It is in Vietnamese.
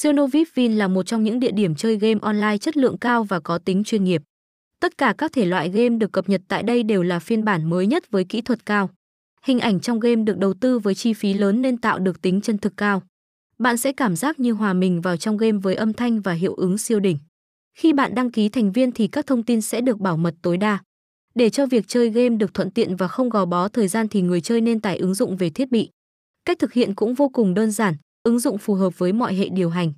Sionovip là một trong những địa điểm chơi game online chất lượng cao và có tính chuyên nghiệp. Tất cả các thể loại game được cập nhật tại đây đều là phiên bản mới nhất với kỹ thuật cao. Hình ảnh trong game được đầu tư với chi phí lớn nên tạo được tính chân thực cao. Bạn sẽ cảm giác như hòa mình vào trong game với âm thanh và hiệu ứng siêu đỉnh. Khi bạn đăng ký thành viên thì các thông tin sẽ được bảo mật tối đa. Để cho việc chơi game được thuận tiện và không gò bó thời gian thì người chơi nên tải ứng dụng về thiết bị. Cách thực hiện cũng vô cùng đơn giản, ứng dụng phù hợp với mọi hệ điều hành.